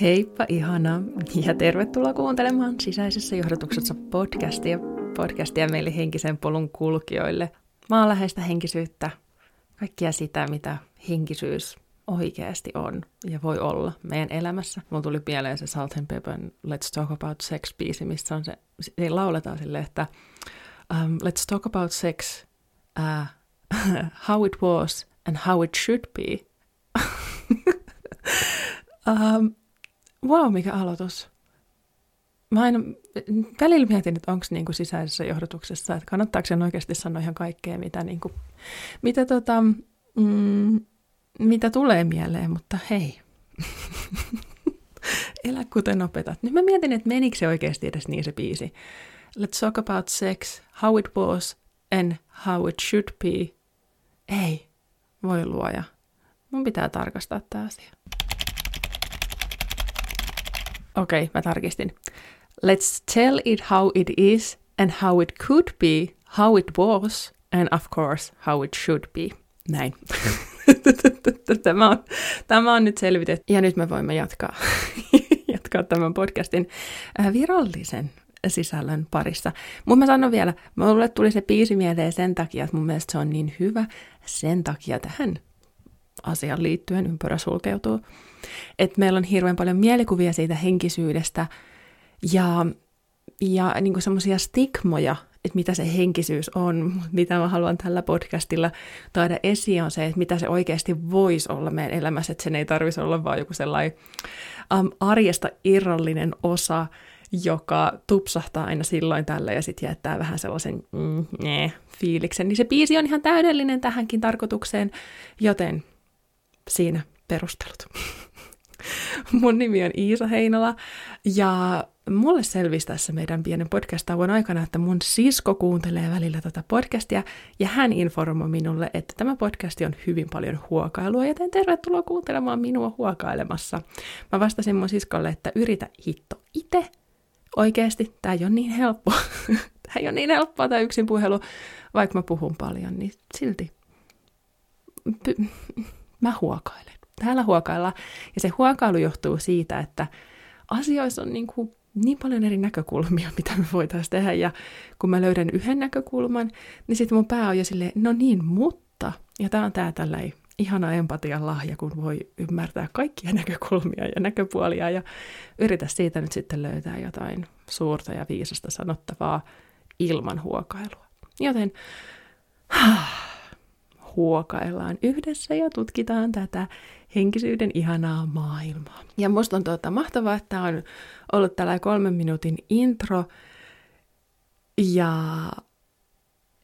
Heippa ihana ja tervetuloa kuuntelemaan sisäisessä johdotuksessa podcastia, podcastia meille henkisen polun kulkijoille. Maanläheistä henkisyyttä, kaikkia sitä, mitä henkisyys oikeasti on ja voi olla meidän elämässä. Mulla tuli mieleen se Salt and Pepper Let's Talk About Sex-biisi, missä on se, se lauletaan silleen, että um, Let's talk about sex, uh, how it was and how it should be. um, wow, mikä aloitus. Mä aina välillä mietin, että onko niinku sisäisessä johdotuksessa, että kannattaako sen oikeasti sanoa ihan kaikkea, mitä, niinku, mitä, tota, mm, mitä tulee mieleen, mutta hei. Elä kuten opetat. Nyt mä mietin, että menikö se oikeasti edes niin se biisi. Let's talk about sex, how it was and how it should be. Ei, voi luoja. Mun pitää tarkastaa tämä asia. Okei, okay, mä tarkistin. Let's tell it how it is and how it could be, how it was and of course how it should be. Näin. tämä, on, tämä on nyt selvitetty. Ja nyt me voimme jatkaa, jatkaa tämän podcastin äh, virallisen sisällön parissa. Mutta mä sanon vielä, mulle tuli se biisi mieleen sen takia, että mun mielestä se on niin hyvä. Sen takia tähän asian liittyen ympärä sulkeutuu. Että meillä on hirveän paljon mielikuvia siitä henkisyydestä ja, ja niin semmoisia stigmoja, että mitä se henkisyys on, mitä mä haluan tällä podcastilla taida esiin on se, että mitä se oikeasti voisi olla meidän elämässä, että sen ei tarvitsisi olla vaan joku sellainen um, arjesta irrallinen osa, joka tupsahtaa aina silloin tällä ja sitten jättää vähän sellaisen mm, nee, fiiliksen. Niin se biisi on ihan täydellinen tähänkin tarkoitukseen, joten siinä perustelut. Mun nimi on Iisa Heinola ja mulle selvisi tässä meidän pienen podcast-tauon aikana, että mun sisko kuuntelee välillä tätä podcastia ja hän informoi minulle, että tämä podcasti on hyvin paljon huokailua, joten tervetuloa kuuntelemaan minua huokailemassa. Mä vastasin mun siskolle, että yritä hitto itse. Oikeasti, tämä ei ole niin helppo. tämä ei ole niin helppoa tämä yksin puhelu, vaikka mä puhun paljon, niin silti Py- mä huokailen. Täällä huokaillaan. Ja se huokailu johtuu siitä, että asioissa on niin, kuin niin paljon eri näkökulmia, mitä me voitaisiin tehdä. Ja kun mä löydän yhden näkökulman, niin sitten mun pää on jo silleen, no niin, mutta. Ja tää on tää tällainen ihana empatian lahja, kun voi ymmärtää kaikkia näkökulmia ja näköpuolia ja yritä siitä nyt sitten löytää jotain suurta ja viisasta sanottavaa ilman huokailua. Joten huokaillaan yhdessä ja tutkitaan tätä henkisyyden ihanaa maailmaa. Ja musta on tuota mahtavaa, että on ollut tällainen kolmen minuutin intro ja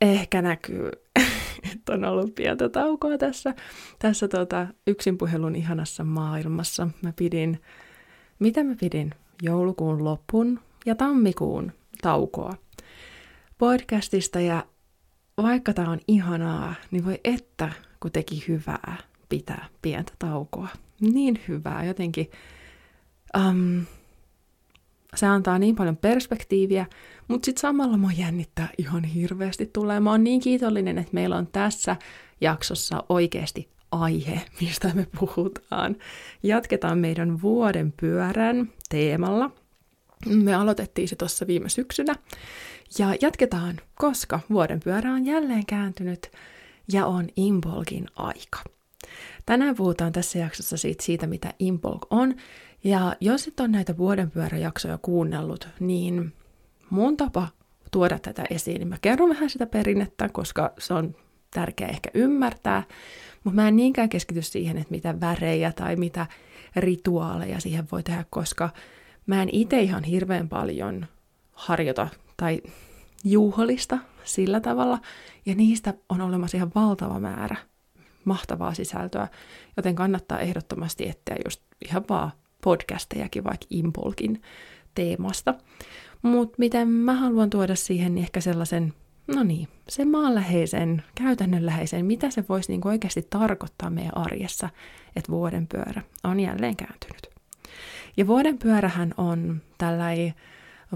ehkä näkyy, että on ollut pientä taukoa tässä, tässä tuota yksinpuhelun ihanassa maailmassa. Mä pidin, mitä mä pidin? Joulukuun lopun ja tammikuun taukoa podcastista ja vaikka tämä on ihanaa, niin voi että, kun teki hyvää pitää pientä taukoa. Niin hyvää jotenkin. Um, se antaa niin paljon perspektiiviä, mutta sitten samalla mua jännittää ihan hirveästi tulee. Mä oon niin kiitollinen, että meillä on tässä jaksossa oikeasti aihe, mistä me puhutaan. Jatketaan meidän vuoden pyörän teemalla. Me aloitettiin se tuossa viime syksynä. Ja jatketaan, koska vuoden pyörä on jälleen kääntynyt ja on Imbolgin aika. Tänään puhutaan tässä jaksossa siitä, siitä mitä Imbolg on. Ja jos et ole näitä vuoden pyöräjaksoja kuunnellut, niin mun tapa tuoda tätä esiin, niin mä kerron vähän sitä perinnettä, koska se on tärkeää ehkä ymmärtää, mutta mä en niinkään keskity siihen, että mitä värejä tai mitä rituaaleja siihen voi tehdä, koska mä en itse ihan hirveän paljon harjoita tai juhlista sillä tavalla, ja niistä on olemassa ihan valtava määrä mahtavaa sisältöä, joten kannattaa ehdottomasti etsiä just ihan vaan podcastejakin vaikka Impulkin teemasta. Mutta miten mä haluan tuoda siihen niin ehkä sellaisen, no niin, sen maanläheisen, käytännönläheisen, mitä se voisi niinku oikeasti tarkoittaa meidän arjessa, että vuoden pyörä on jälleen kääntynyt. Ja vuoden pyörähän on tällainen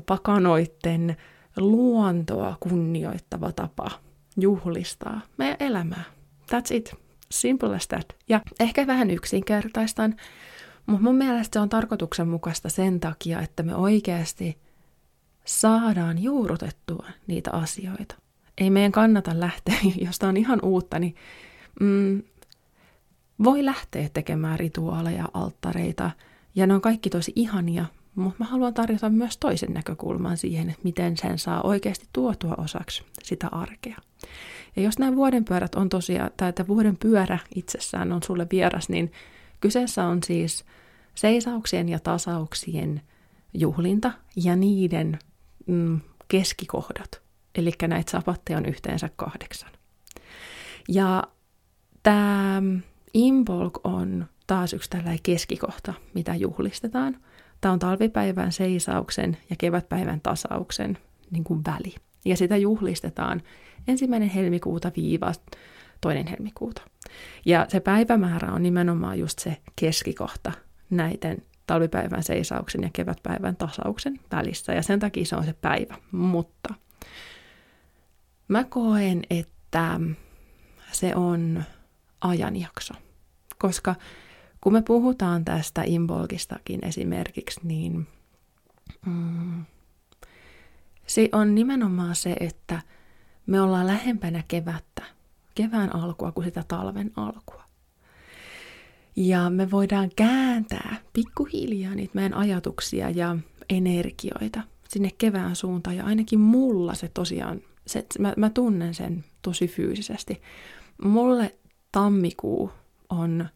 pakanoitten luontoa kunnioittava tapa juhlistaa meidän elämää. That's it. Simple as that. Ja ehkä vähän yksinkertaistan, Mutta mun mielestä se on tarkoituksenmukaista sen takia, että me oikeasti saadaan juurutettua niitä asioita. Ei meidän kannata lähteä, jos tämä on ihan uutta, niin mm, voi lähteä tekemään rituaaleja, alttareita, ja ne on kaikki tosi ihania, mutta mä haluan tarjota myös toisen näkökulman siihen, että miten sen saa oikeasti tuotua osaksi sitä arkea. Ja jos nämä vuoden pyörät on tosiaan, tai että vuoden pyörä itsessään on sulle vieras, niin kyseessä on siis seisauksien ja tasauksien juhlinta ja niiden mm, keskikohdat. Eli näitä sapatteja on yhteensä kahdeksan. Ja tämä Imbolg on taas yksi tällainen keskikohta, mitä juhlistetaan. Tämä on talvipäivän seisauksen ja kevätpäivän tasauksen niin kuin väli. Ja sitä juhlistetaan ensimmäinen helmikuuta viiva toinen helmikuuta. Ja se päivämäärä on nimenomaan just se keskikohta näiden talvipäivän seisauksen ja kevätpäivän tasauksen välissä. Ja sen takia se on se päivä. Mutta mä koen, että se on ajanjakso. Koska kun me puhutaan tästä imbolgistakin esimerkiksi, niin mm, se on nimenomaan se, että me ollaan lähempänä kevättä, kevään alkua kuin sitä talven alkua. Ja me voidaan kääntää pikkuhiljaa niitä meidän ajatuksia ja energioita sinne kevään suuntaan. Ja ainakin mulla se tosiaan, se, mä, mä tunnen sen tosi fyysisesti. Mulle tammikuu on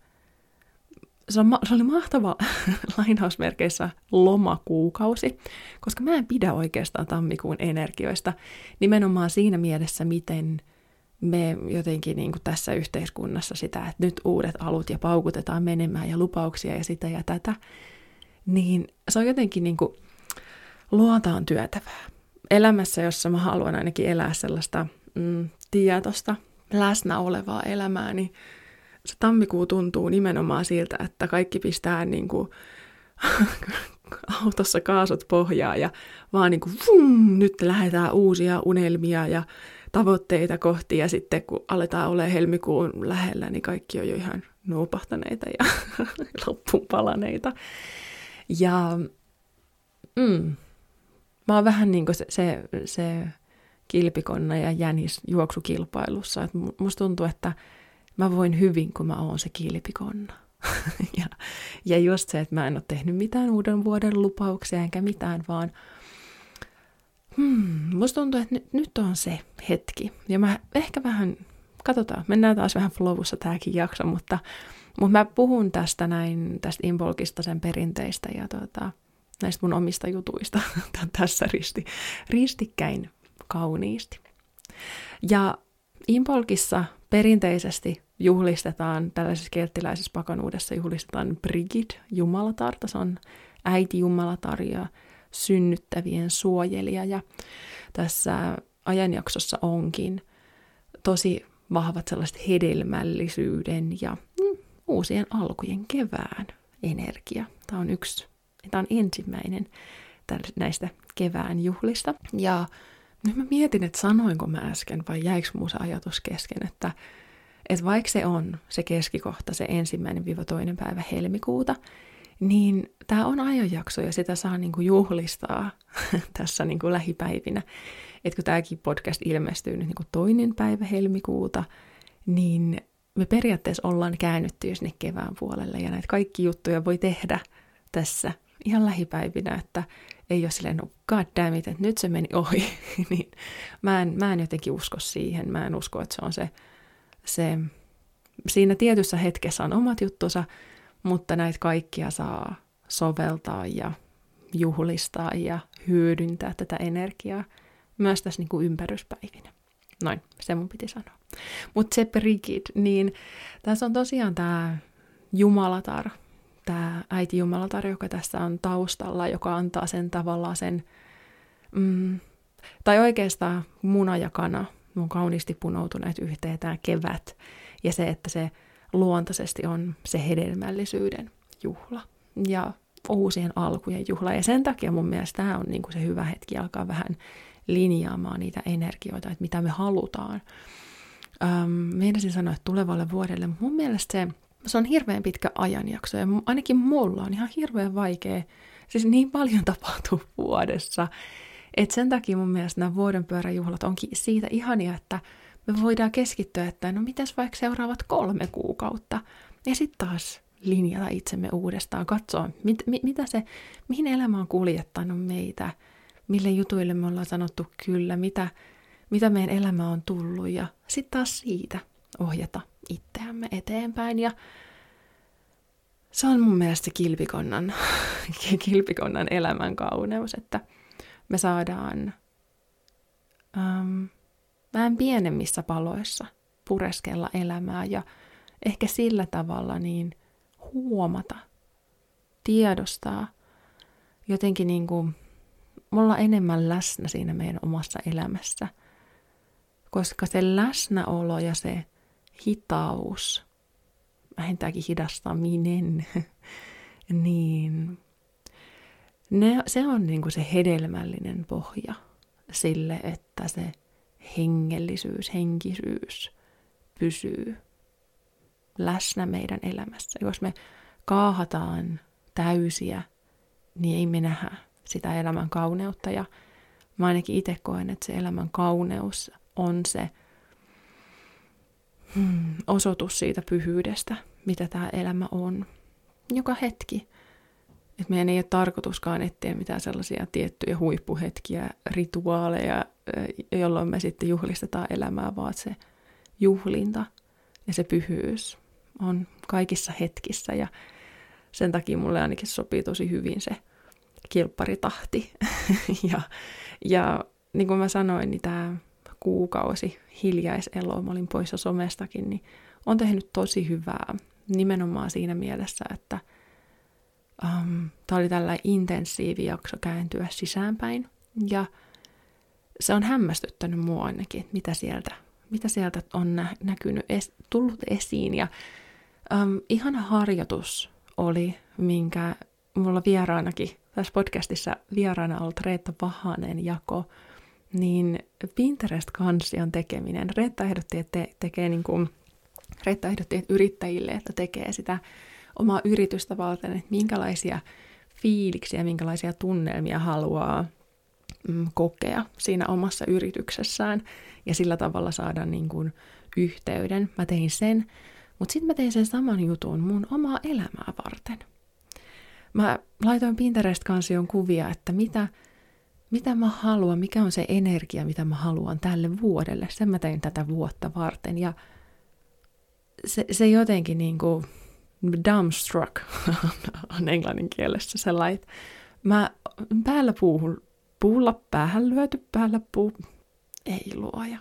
se, on, se oli mahtava lainausmerkeissä lomakuukausi, koska mä en pidä oikeastaan tammikuun energioista nimenomaan siinä mielessä, miten me jotenkin niin kuin tässä yhteiskunnassa sitä, että nyt uudet alut ja paukutetaan menemään ja lupauksia ja sitä ja tätä, niin se on jotenkin niin kuin luotaan työtävää. Elämässä, jossa mä haluan ainakin elää sellaista mm, tietosta, läsnä olevaa elämää, niin se tammikuu tuntuu nimenomaan siltä, että kaikki pistää niin kuin autossa kaasut pohjaa ja vaan niin kuin vum, nyt lähdetään uusia unelmia ja tavoitteita kohti ja sitten kun aletaan olla helmikuun lähellä, niin kaikki on jo ihan nuupahtaneita ja loppuun palaneita. Ja mm, mä oon vähän niin kuin se, se, se kilpikonna ja jänis juoksukilpailussa. Et musta tuntuu, että mä voin hyvin, kun mä oon se kilpikonna. ja, ja just se, että mä en ole tehnyt mitään uuden vuoden lupauksia enkä mitään, vaan hmm, musta tuntuu, että nyt, nyt on se hetki. Ja mä ehkä vähän, katsotaan, mennään taas vähän flowussa tämäkin jakso, mutta, mutta mä puhun tästä näin, tästä Imbolkista sen perinteistä ja tota, näistä mun omista jutuista tässä risti, ristikkäin kauniisti. Ja Impolkissa perinteisesti juhlistetaan, tällaisessa kelttiläisessä pakanuudessa juhlistetaan Brigid, jumalatarta, se on äiti jumalatar ja synnyttävien suojelija. Ja tässä ajanjaksossa onkin tosi vahvat sellaiset hedelmällisyyden ja mm, uusien alkujen kevään energia. Tämä on yksi, tämä on ensimmäinen näistä kevään juhlista. Ja nyt mä mietin, että sanoinko mä äsken vai jäikö mun se ajatus kesken, että, että vaikka se on se keskikohta, se ensimmäinen viiva toinen päivä helmikuuta, niin tämä on ajanjakso ja sitä saa niinku juhlistaa tässä niinku lähipäivinä. Että kun tämäkin podcast ilmestyy nyt niinku toinen päivä helmikuuta, niin me periaatteessa ollaan käännytty jo sinne kevään puolelle ja näitä kaikki juttuja voi tehdä tässä ihan lähipäivinä, että ei ole silleen, no god damn it, että nyt se meni ohi, niin mä en, mä en jotenkin usko siihen. Mä en usko, että se on se, se, siinä tietyssä hetkessä on omat juttunsa, mutta näitä kaikkia saa soveltaa ja juhlistaa ja hyödyntää tätä energiaa myös tässä niin kuin ympäryspäivinä. Noin, se mun piti sanoa. Mutta se Brigid, niin tässä on tosiaan tämä Jumalatar, tämä äiti Jumalatar, joka tässä on taustalla, joka antaa sen tavallaan sen, mm, tai oikeastaan muna ja kana, mun kauniisti punoutuneet yhteen tämä kevät, ja se, että se luontaisesti on se hedelmällisyyden juhla ja uusien alkujen juhla. Ja sen takia mun mielestä tämä on niin kuin se hyvä hetki alkaa vähän linjaamaan niitä energioita, että mitä me halutaan. Ähm, meinasin sanoa, että tulevalle vuodelle, mutta mun mielestä se se on hirveän pitkä ajanjakso ja ainakin mulla on ihan hirveän vaikea, siis niin paljon tapahtuu vuodessa, että sen takia mun mielestä nämä vuodenpyöräjuhlat onkin siitä ihania, että me voidaan keskittyä, että no mitäs vaikka seuraavat kolme kuukautta, ja sitten taas linjata itsemme uudestaan, katsoa, mit, mit, mitä se, mihin elämä on kuljettanut meitä, mille jutuille me ollaan sanottu kyllä, mitä, mitä meidän elämä on tullut, ja sitten taas siitä ohjata itseämme eteenpäin, ja se on mun mielestä kilpikonnan, kilpikonnan elämän kauneus, että me saadaan um, vähän pienemmissä paloissa pureskella elämää ja ehkä sillä tavalla niin huomata, tiedostaa, jotenkin niin kuin olla enemmän läsnä siinä meidän omassa elämässä. Koska se läsnäolo ja se hitaus, vähintäänkin hidastaminen, niin ne, se on niin kuin se hedelmällinen pohja sille, että se hengellisyys, henkisyys pysyy läsnä meidän elämässä. Jos me kaahataan täysiä, niin ei me nähdä sitä elämän kauneutta. Ja mä ainakin itse koen, että se elämän kauneus on se hmm, osoitus siitä pyhyydestä, mitä tämä elämä on. Joka hetki. Et meidän ei ole tarkoituskaan etsiä mitään sellaisia tiettyjä huippuhetkiä, rituaaleja, jolloin me sitten juhlistetaan elämää, vaan se juhlinta ja se pyhyys on kaikissa hetkissä ja sen takia mulle ainakin sopii tosi hyvin se kilpparitahti. ja, ja niin kuin mä sanoin, niin tämä kuukausi hiljaiselo, mä olin poissa somestakin, niin on tehnyt tosi hyvää nimenomaan siinä mielessä, että um, tämä oli tällä intensiivi jakso kääntyä sisäänpäin ja se on hämmästyttänyt mua ainakin, mitä sieltä, mitä sieltä on nä- näkynyt, es- tullut esiin ja um, ihana harjoitus oli, minkä mulla vieraanakin, tässä podcastissa vieraana ollut Reetta Vahanen jako, niin Pinterest-kansion tekeminen. Reetta ehdotti, että te, tekee niin kuin, Reetta ehdotti että yrittäjille, että tekee sitä omaa yritystä varten, että minkälaisia fiiliksiä, minkälaisia tunnelmia haluaa mm, kokea siinä omassa yrityksessään ja sillä tavalla saada niin kuin yhteyden. Mä tein sen, mutta sitten mä tein sen saman jutun mun omaa elämää varten. Mä laitoin Pinterest-kansion kuvia, että mitä, mitä mä haluan, mikä on se energia, mitä mä haluan tälle vuodelle. Sen mä tein tätä vuotta varten ja se, se jotenkin niin kuin dumbstruck on englannin kielessä sellainen, mä päällä puuhun, puulla päähän lyöty, päällä puu, ei luoja.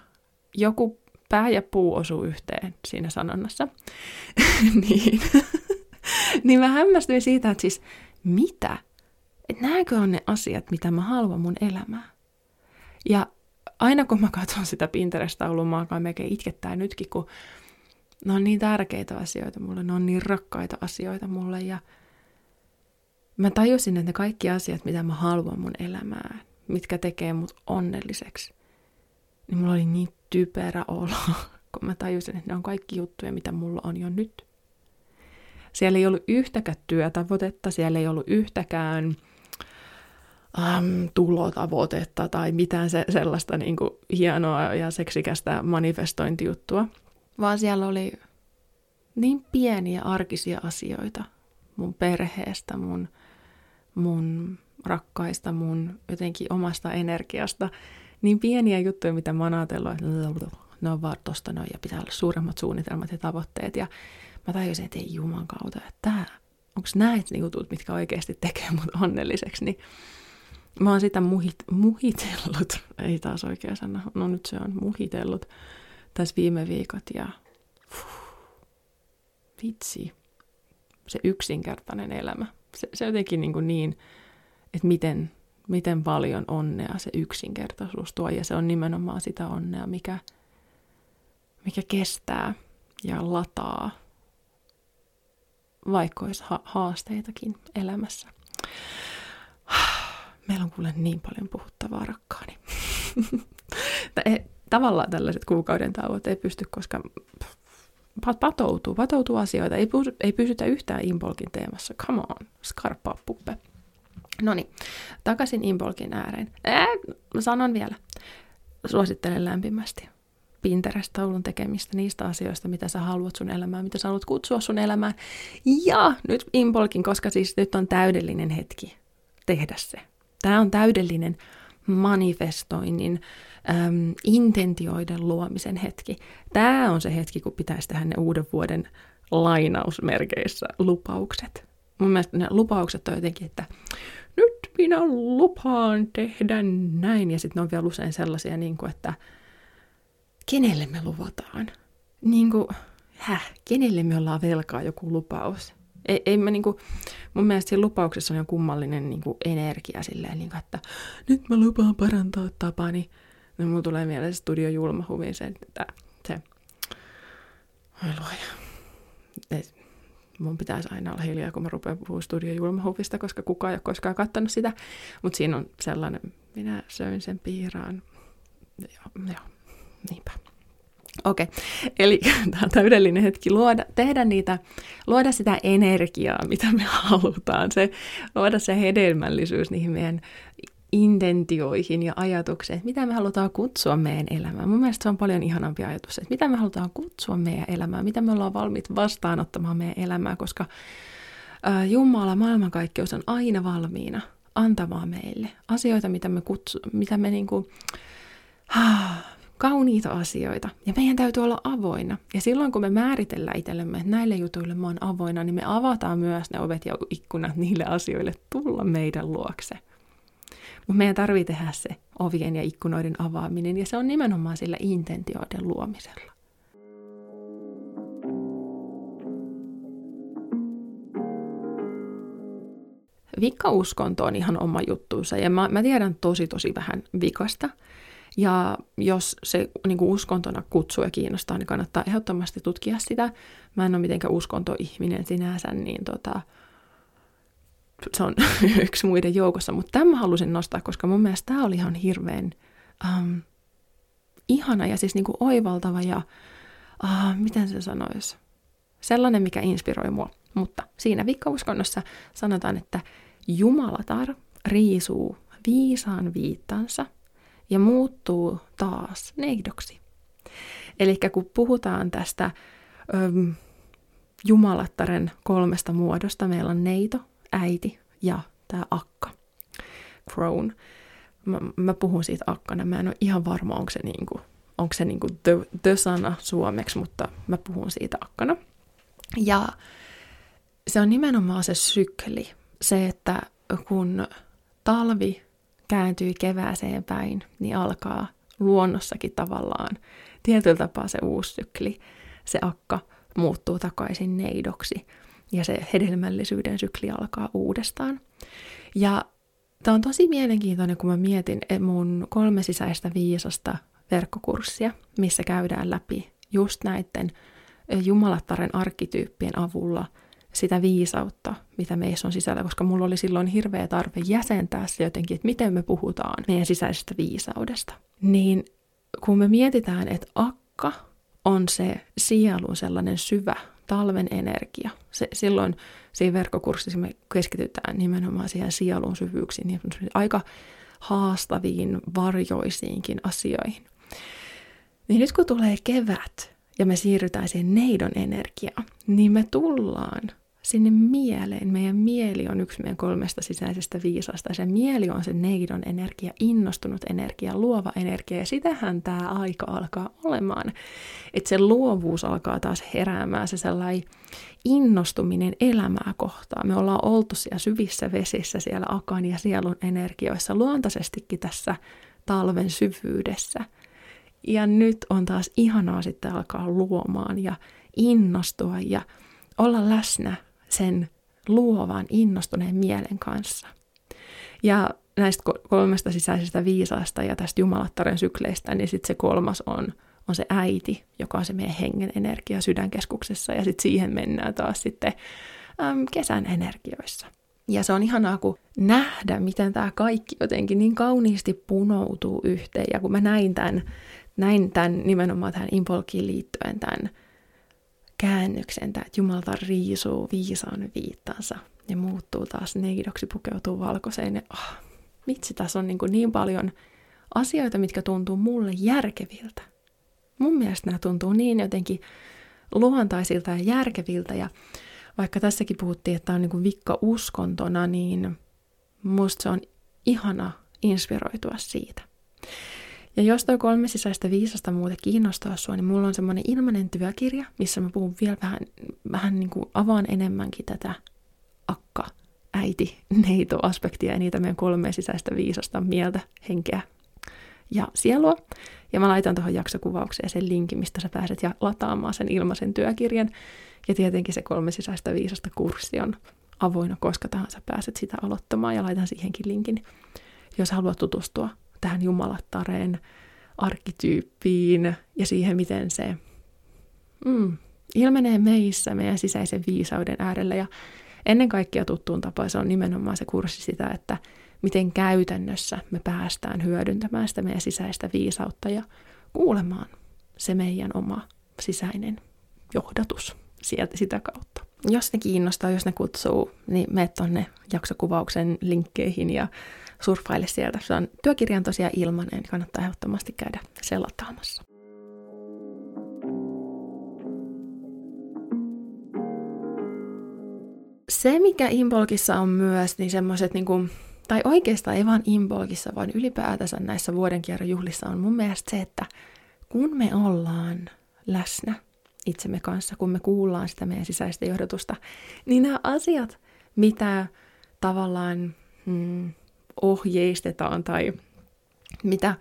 Joku pää ja puu osuu yhteen siinä sanonnassa. niin. niin mä hämmästyin siitä, että siis mitä? Että nämäkö on ne asiat, mitä mä haluan mun elämään? Ja aina kun mä katson sitä Pinterest-taulua, mä alkaa melkein itkettää nytkin, kun ne on niin tärkeitä asioita mulle, ne on niin rakkaita asioita mulle. Ja mä tajusin, että ne kaikki asiat, mitä mä haluan mun elämään, mitkä tekee mut onnelliseksi, niin mulla oli niin typerä olo, kun mä tajusin, että ne on kaikki juttuja, mitä mulla on jo nyt. Siellä ei ollut yhtäkään työtavoitetta, siellä ei ollut yhtäkään äm, tulotavoitetta tai mitään se, sellaista niin kuin hienoa ja seksikästä manifestointijuttua, vaan siellä oli niin pieniä arkisia asioita mun perheestä, mun, mun rakkaista, mun jotenkin omasta energiasta, niin pieniä juttuja, mitä mä oon ajatellut, että ne on vaan tosta noin ja pitää olla suuremmat suunnitelmat ja tavoitteet. Ja mä tajusin, että ei juman kautta, että tää, onko näitä ne jutut, mitkä oikeasti tekee mut onnelliseksi, niin mä oon sitä muhit, muhitellut, ei taas oikea sana, no nyt se on muhitellut tässä viime viikot ja fuh, vitsi, se yksinkertainen elämä. Se, se jotenkin niin, niin että miten miten paljon onnea se yksinkertaisuus tuo, ja se on nimenomaan sitä onnea, mikä, mikä kestää ja lataa, vaikka olisi ha- haasteitakin elämässä. Meillä on kuule niin paljon puhuttavaa rakkaani. Tavallaan tällaiset kuukauden tauot ei pysty, koska patoutuu, patoutuu asioita, ei, pysy, ei pysytä yhtään Impolkin teemassa. Come on, skarppaa puppe. No niin, takaisin Impolkin ääreen. Ää, sanon vielä, suosittelen lämpimästi. Pinterest-taulun tekemistä niistä asioista, mitä sä haluat sun elämään, mitä sä haluat kutsua sun elämään. Ja nyt Impolkin, koska siis nyt on täydellinen hetki tehdä se. Tämä on täydellinen manifestoinnin, äm, intentioiden luomisen hetki. Tämä on se hetki, kun pitäisi tehdä ne uuden vuoden lainausmerkeissä lupaukset. Mun mielestä ne lupaukset on jotenkin, että nyt minä lupaan tehdä näin. Ja sitten ne on vielä usein sellaisia, niin kuin, että kenelle me luvataan? Niin kuin, häh, kenelle me ollaan velkaa joku lupaus? Ei, ei mä niinku, mun mielestä siinä lupauksessa on jo kummallinen niinku energia silleen, niinku, että nyt mä lupaan parantaa tapani. No mulla tulee mieleen se studio julmahuviin se, että se, oi luoja. Mun pitäisi aina olla hiljaa, kun mä rupean puhumaan studio julmahuvista, koska kukaan ei ole koskaan katsonut sitä. Mutta siinä on sellainen, minä söin sen piiraan. Joo, joo niinpä. Okei, okay. eli tämä on täydellinen hetki luoda, tehdä niitä, luoda sitä energiaa, mitä me halutaan, se, luoda se hedelmällisyys niihin meidän intentioihin ja ajatukseen, että mitä me halutaan kutsua meidän elämään. Mun mielestä se on paljon ihanampi ajatus, että mitä me halutaan kutsua meidän elämään, mitä me ollaan valmiit vastaanottamaan meidän elämää, koska ää, Jumala, maailmankaikkeus on aina valmiina antamaan meille asioita, mitä me, kutsu, mitä me niinku, kauniita asioita. Ja meidän täytyy olla avoina. Ja silloin kun me määritellään itsellemme, että näille jutuille mä oon avoina, niin me avataan myös ne ovet ja ikkunat niille asioille tulla meidän luokse. Mutta meidän tarvii tehdä se ovien ja ikkunoiden avaaminen, ja se on nimenomaan sillä intentioiden luomisella. Vikkauskonto on ihan oma juttuunsa, ja mä, mä tiedän tosi tosi vähän vikasta – ja jos se niin kuin uskontona kutsuu ja kiinnostaa, niin kannattaa ehdottomasti tutkia sitä. Mä en ole mitenkään uskontoihminen sinänsä, niin tota, se on yksi muiden joukossa. Mutta tämän mä halusin nostaa, koska mun mielestä tämä oli ihan hirveän um, ihana ja siis niin kuin oivaltava ja uh, miten se sanoisi? Sellainen, mikä inspiroi mua. Mutta siinä vikkauskonnossa sanotaan, että Jumalatar riisuu viisaan viittansa – ja muuttuu taas neihdoksi. Eli kun puhutaan tästä öm, jumalattaren kolmesta muodosta, meillä on neito, äiti ja tämä akka, crone. Mä, mä puhun siitä akkana, mä en ole ihan varma, onko se, niinku, onko se niinku the, the sana suomeksi, mutta mä puhun siitä akkana. Ja se on nimenomaan se sykli, se, että kun talvi kääntyy kevääseen päin, niin alkaa luonnossakin tavallaan tietyllä tapaa se uusi sykli. Se akka muuttuu takaisin neidoksi ja se hedelmällisyyden sykli alkaa uudestaan. Ja tämä on tosi mielenkiintoinen, kun mä mietin mun kolme sisäistä viisasta verkkokurssia, missä käydään läpi just näiden jumalattaren arkkityyppien avulla – sitä viisautta, mitä meissä on sisällä, koska mulla oli silloin hirveä tarve jäsentää se jotenkin, että miten me puhutaan meidän sisäisestä viisaudesta. Niin kun me mietitään, että akka on se sielun sellainen syvä talven energia, se, silloin siinä verkkokurssissa me keskitytään nimenomaan siihen sielun syvyyksiin, niin aika haastaviin, varjoisiinkin asioihin. Niin nyt kun tulee kevät ja me siirrytään siihen neidon energiaan, niin me tullaan sinne mieleen. Meidän mieli on yksi meidän kolmesta sisäisestä viisasta. Se mieli on se neidon energia, innostunut energia, luova energia. Ja sitähän tämä aika alkaa olemaan. Että se luovuus alkaa taas heräämään, se sellainen innostuminen elämää kohtaan. Me ollaan oltu siellä syvissä vesissä, siellä akan ja sielun energioissa luontaisestikin tässä talven syvyydessä. Ja nyt on taas ihanaa sitten alkaa luomaan ja innostua ja olla läsnä sen luovan, innostuneen mielen kanssa. Ja näistä kolmesta sisäisestä viisaasta ja tästä jumalattaren sykleistä, niin sitten se kolmas on, on se äiti, joka on se meidän hengen energia sydänkeskuksessa, ja sitten siihen mennään taas sitten äm, kesän energioissa. Ja se on ihanaa, kun nähdä, miten tämä kaikki jotenkin niin kauniisti punoutuu yhteen. Ja kun mä näin tämän, näin tämän nimenomaan tähän Impolkiin liittyen tämän käännöksen, että Jumalta riisuu viisaan viittansa ja muuttuu taas neidoksi, pukeutuu valkoiseen. Ja, oh, vitsi, tässä on niin, kuin niin paljon asioita, mitkä tuntuu mulle järkeviltä. Mun mielestä nämä tuntuu niin jotenkin luontaisilta ja järkeviltä. Ja vaikka tässäkin puhuttiin, että tämä on niin kuin vikka uskontona, niin musta se on ihana inspiroitua siitä. Ja jos toi kolme sisäistä viisasta muuten kiinnostaa sua, niin mulla on semmoinen ilmainen työkirja, missä mä puhun vielä vähän, vähän niin kuin avaan enemmänkin tätä akka, äiti, neito-aspektia ja niitä meidän kolme sisäistä viisasta mieltä, henkeä ja sielua. Ja mä laitan tuohon jaksokuvaukseen sen linkin, mistä sä pääset ja lataamaan sen ilmaisen työkirjan. Ja tietenkin se kolme sisäistä viisasta kurssi on avoinna koska tahansa pääset sitä aloittamaan ja laitan siihenkin linkin, jos haluat tutustua tähän jumalattareen arkkityyppiin ja siihen, miten se mm, ilmenee meissä, meidän sisäisen viisauden äärellä. Ja ennen kaikkea tuttuun tapaan se on nimenomaan se kurssi sitä, että miten käytännössä me päästään hyödyntämään sitä meidän sisäistä viisautta ja kuulemaan se meidän oma sisäinen johdatus sieltä sitä kautta. Jos ne kiinnostaa, jos ne kutsuu, niin mene tuonne jaksokuvauksen linkkeihin ja surffaile sieltä. Se on työkirjan tosiaan ilmanen, niin kannattaa ehdottomasti käydä selataamassa. Se, mikä Imbolkissa on myös, niin semmoiset niinku, tai oikeastaan ei vaan Imbolkissa, vaan ylipäätänsä näissä vuodenkierron juhlissa on mun mielestä se, että kun me ollaan läsnä itsemme kanssa, kun me kuullaan sitä meidän sisäistä johdotusta, niin nämä asiat, mitä tavallaan hmm, ohjeistetaan tai mitä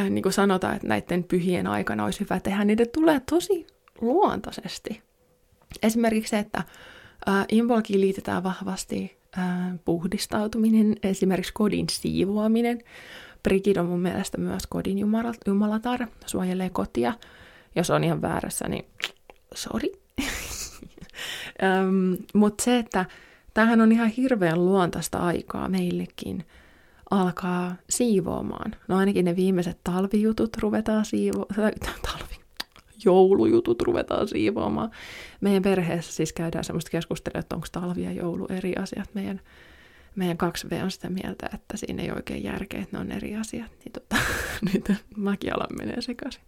äh, niin kuin sanotaan, että näiden pyhien aikana olisi hyvä tehdä, ne tulee tosi luontaisesti. Esimerkiksi se, että äh, Imbolkiin liitetään vahvasti äh, puhdistautuminen, esimerkiksi kodin siivoaminen. Brigid on mun mielestä myös kodin jumalatar, suojelee kotia. Jos on ihan väärässä, niin sorry. Mutta se, että Tämähän on ihan hirveän luontaista aikaa meillekin alkaa siivoamaan. No ainakin ne viimeiset talvijutut ruvetaan siivoamaan, talvi, joulujutut ruvetaan siivoamaan. Meidän perheessä siis käydään semmoista keskustelua, että onko talvi ja joulu eri asiat. Meidän, meidän kaksi V on sitä mieltä, että siinä ei oikein järkeä, että ne on eri asiat. Niin tota, nyt mäkin menee sekaisin.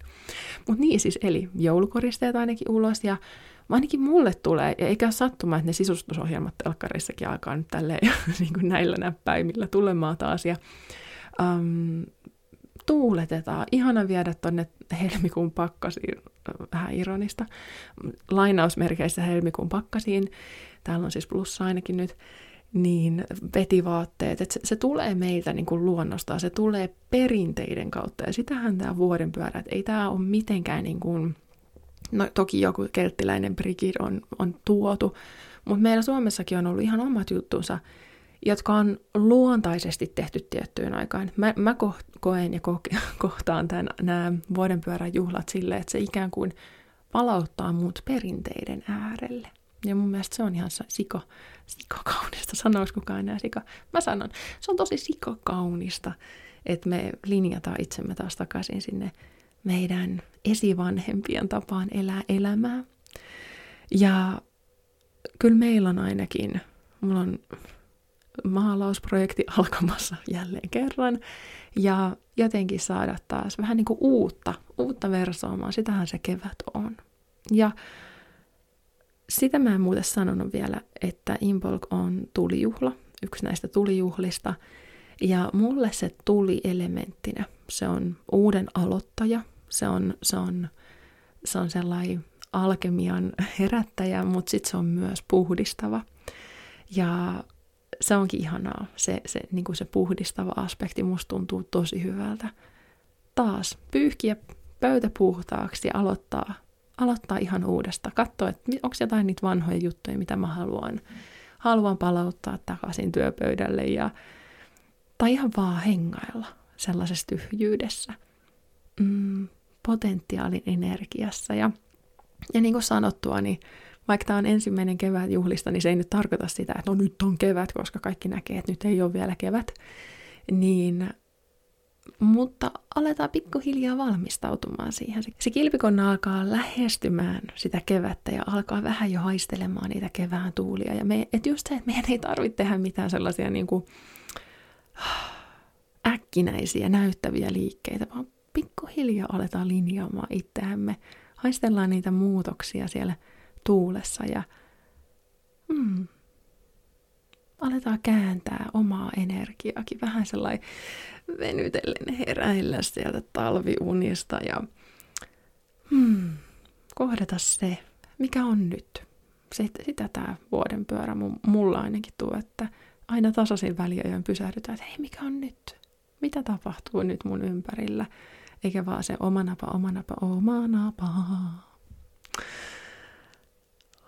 Mutta niin siis, eli joulukoristeet ainakin ulos ja ainakin mulle tulee, ja eikä sattuma, että ne sisustusohjelmat telkkarissakin alkaa nyt tälleen niin kuin näillä näppäimillä tulemaan taas, ja um, tuuletetaan. Ihana viedä tonne helmikuun pakkasiin, vähän ironista, lainausmerkeissä helmikuun pakkasiin, täällä on siis plussa ainakin nyt, niin vetivaatteet, että se, se tulee meiltä niin kuin luonnosta, se tulee perinteiden kautta, ja sitähän tämä vuoden pyörä, että ei tämä ole mitenkään niin kuin, No toki joku kelttiläinen brigid on, on tuotu, mutta meillä Suomessakin on ollut ihan omat juttunsa, jotka on luontaisesti tehty tiettyyn aikaan. Mä, mä koen ja ko- kohtaan tämän, nämä vuodenpyörän juhlat silleen, että se ikään kuin palauttaa muut perinteiden äärelle. Ja mun mielestä se on ihan siko, sikakaunista. Sanois kukaan enää sika? Mä sanon, se on tosi sikakaunista, että me linjataan itsemme taas takaisin sinne meidän esivanhempien tapaan elää elämää. Ja kyllä meillä on ainakin, mulla on maalausprojekti alkamassa jälleen kerran, ja jotenkin saada taas vähän niin kuin uutta, uutta versoomaa, sitähän se kevät on. Ja sitä mä en muuten sanonut vielä, että Imbolg on tulijuhla, yksi näistä tulijuhlista, ja mulle se tuli elementtinä. Se on uuden aloittaja, se on, se on, se on sellainen alkemian herättäjä, mutta sitten se on myös puhdistava. Ja se onkin ihanaa, se, se, niin kuin se puhdistava aspekti musta tuntuu tosi hyvältä. Taas pyyhkiä pöytä puhtaaksi ja aloittaa, aloittaa ihan uudesta. Katsoa, että onko jotain niitä vanhoja juttuja, mitä mä haluan, haluan palauttaa takaisin työpöydälle ja, tai ihan vaan hengailla sellaisessa tyhjyydessä. Mm, potentiaalin energiassa. Ja, ja niin kuin sanottua, niin vaikka tämä on ensimmäinen kevät juhlista, niin se ei nyt tarkoita sitä, että no nyt on kevät, koska kaikki näkee, että nyt ei ole vielä kevät. Niin mutta aletaan pikkuhiljaa valmistautumaan siihen. Se kilpikonna alkaa lähestymään sitä kevättä ja alkaa vähän jo haistelemaan niitä kevään tuulia. Ja me, et just se, että meidän ei tarvitse tehdä mitään sellaisia niin kuin, äkkinäisiä, näyttäviä liikkeitä, vaan pikkuhiljaa aletaan linjaamaan itseämme. Haistellaan niitä muutoksia siellä tuulessa ja mm, aletaan kääntää omaa energiaakin vähän sellainen venytellen heräillä sieltä talviunista ja hmm, kohdata se, mikä on nyt. Sitä, sitä tämä vuoden pyörä mulla ainakin tuo, että aina tasaisin väliajoin pysähdytään, että hei, mikä on nyt? Mitä tapahtuu nyt mun ympärillä? Eikä vaan se oma napa, oma napa, oma napa.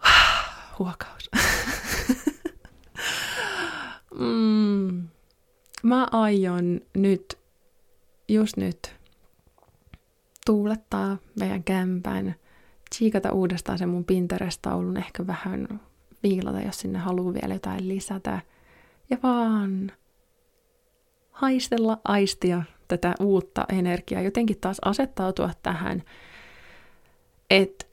Huokaus. mm, mä aion nyt, just nyt, tuulettaa meidän kämpän, tsiikata uudestaan se mun Pinterest-taulun, ehkä vähän viilata, jos sinne haluaa vielä jotain lisätä. Ja vaan haistella, aistia tätä uutta energiaa, jotenkin taas asettautua tähän, että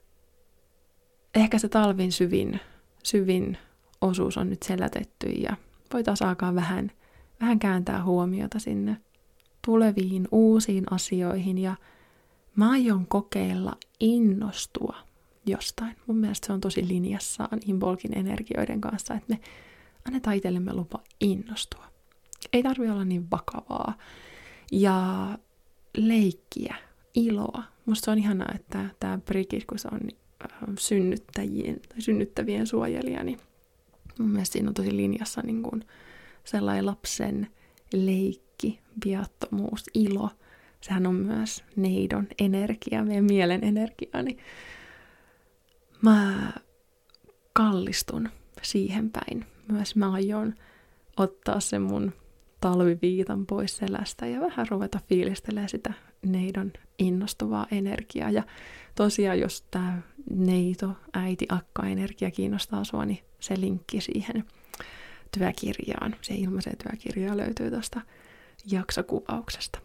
ehkä se talvin syvin, syvin osuus on nyt selätetty ja voi taas alkaa vähän, vähän kääntää huomiota sinne tuleviin uusiin asioihin ja mä aion kokeilla innostua jostain. Mun mielestä se on tosi linjassaan Imbolkin energioiden kanssa, että me annetaan itsellemme lupa innostua. Ei tarvi olla niin vakavaa. Ja leikkiä, iloa. Musta on ihanaa, että tämä Brigit, kun se on synnyttäjien, synnyttävien suojelija, niin mun mielestä siinä on tosi linjassa niin kuin sellainen lapsen leikki, viattomuus, ilo. Sehän on myös neidon energia, meidän mielen energia, niin mä kallistun siihen päin. Myös mä aion ottaa sen mun talviviitan pois selästä ja vähän ruveta fiilistelemään sitä neidon innostuvaa energiaa. Ja tosiaan, jos tämä neito, äiti, akka energia kiinnostaa sua, niin se linkki siihen työkirjaan, se ilmaiseen työkirjaan löytyy tuosta jaksokuvauksesta.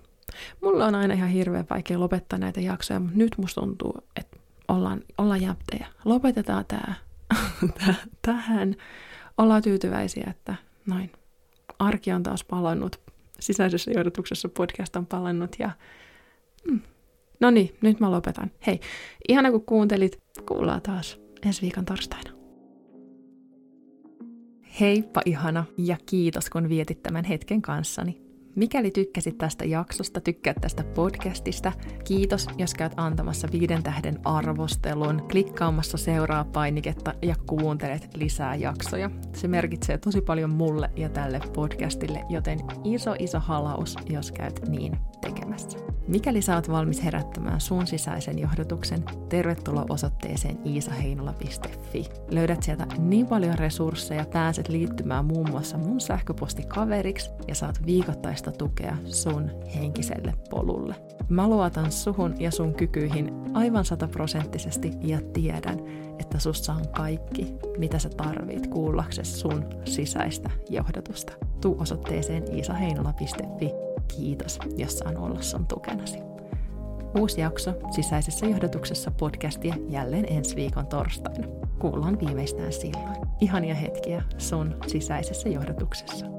Mulla on aina ihan hirveän vaikea lopettaa näitä jaksoja, mutta nyt musta tuntuu, että ollaan, ollaan jäptejä. Lopetetaan tämä tähän. Ollaan tyytyväisiä, että noin. Arki on taas palannut. Sisäisessä johdotuksessa podcast on palannut ja mm, No niin, nyt mä lopetan. Hei, ihana kun kuuntelit. Kuullaan taas ensi viikon torstaina. Heippa ihana ja kiitos kun vietit tämän hetken kanssani. Mikäli tykkäsit tästä jaksosta, tykkäät tästä podcastista, kiitos, jos käyt antamassa viiden tähden arvostelun, klikkaamassa seuraa painiketta ja kuuntelet lisää jaksoja. Se merkitsee tosi paljon mulle ja tälle podcastille, joten iso iso halaus, jos käyt niin tekemässä. Mikäli oot valmis herättämään sun sisäisen johdotuksen, tervetuloa osoitteeseen iisaheinola.fi. Löydät sieltä niin paljon resursseja, pääset liittymään muun muassa mun sähköpostikaveriksi ja saat viikoittaista tukea sun henkiselle polulle. Mä luotan suhun ja sun kykyihin aivan sataprosenttisesti ja tiedän, että sussa on kaikki, mitä sä tarvit kuullaksesi sun sisäistä johdotusta. Tuu osoitteeseen iisaheinola.fi Kiitos, jos saan olla sun tukenasi. Uusi jakso sisäisessä johdotuksessa podcastia jälleen ensi viikon torstaina. Kuullaan viimeistään silloin. Ihania hetkiä sun sisäisessä johdotuksessa.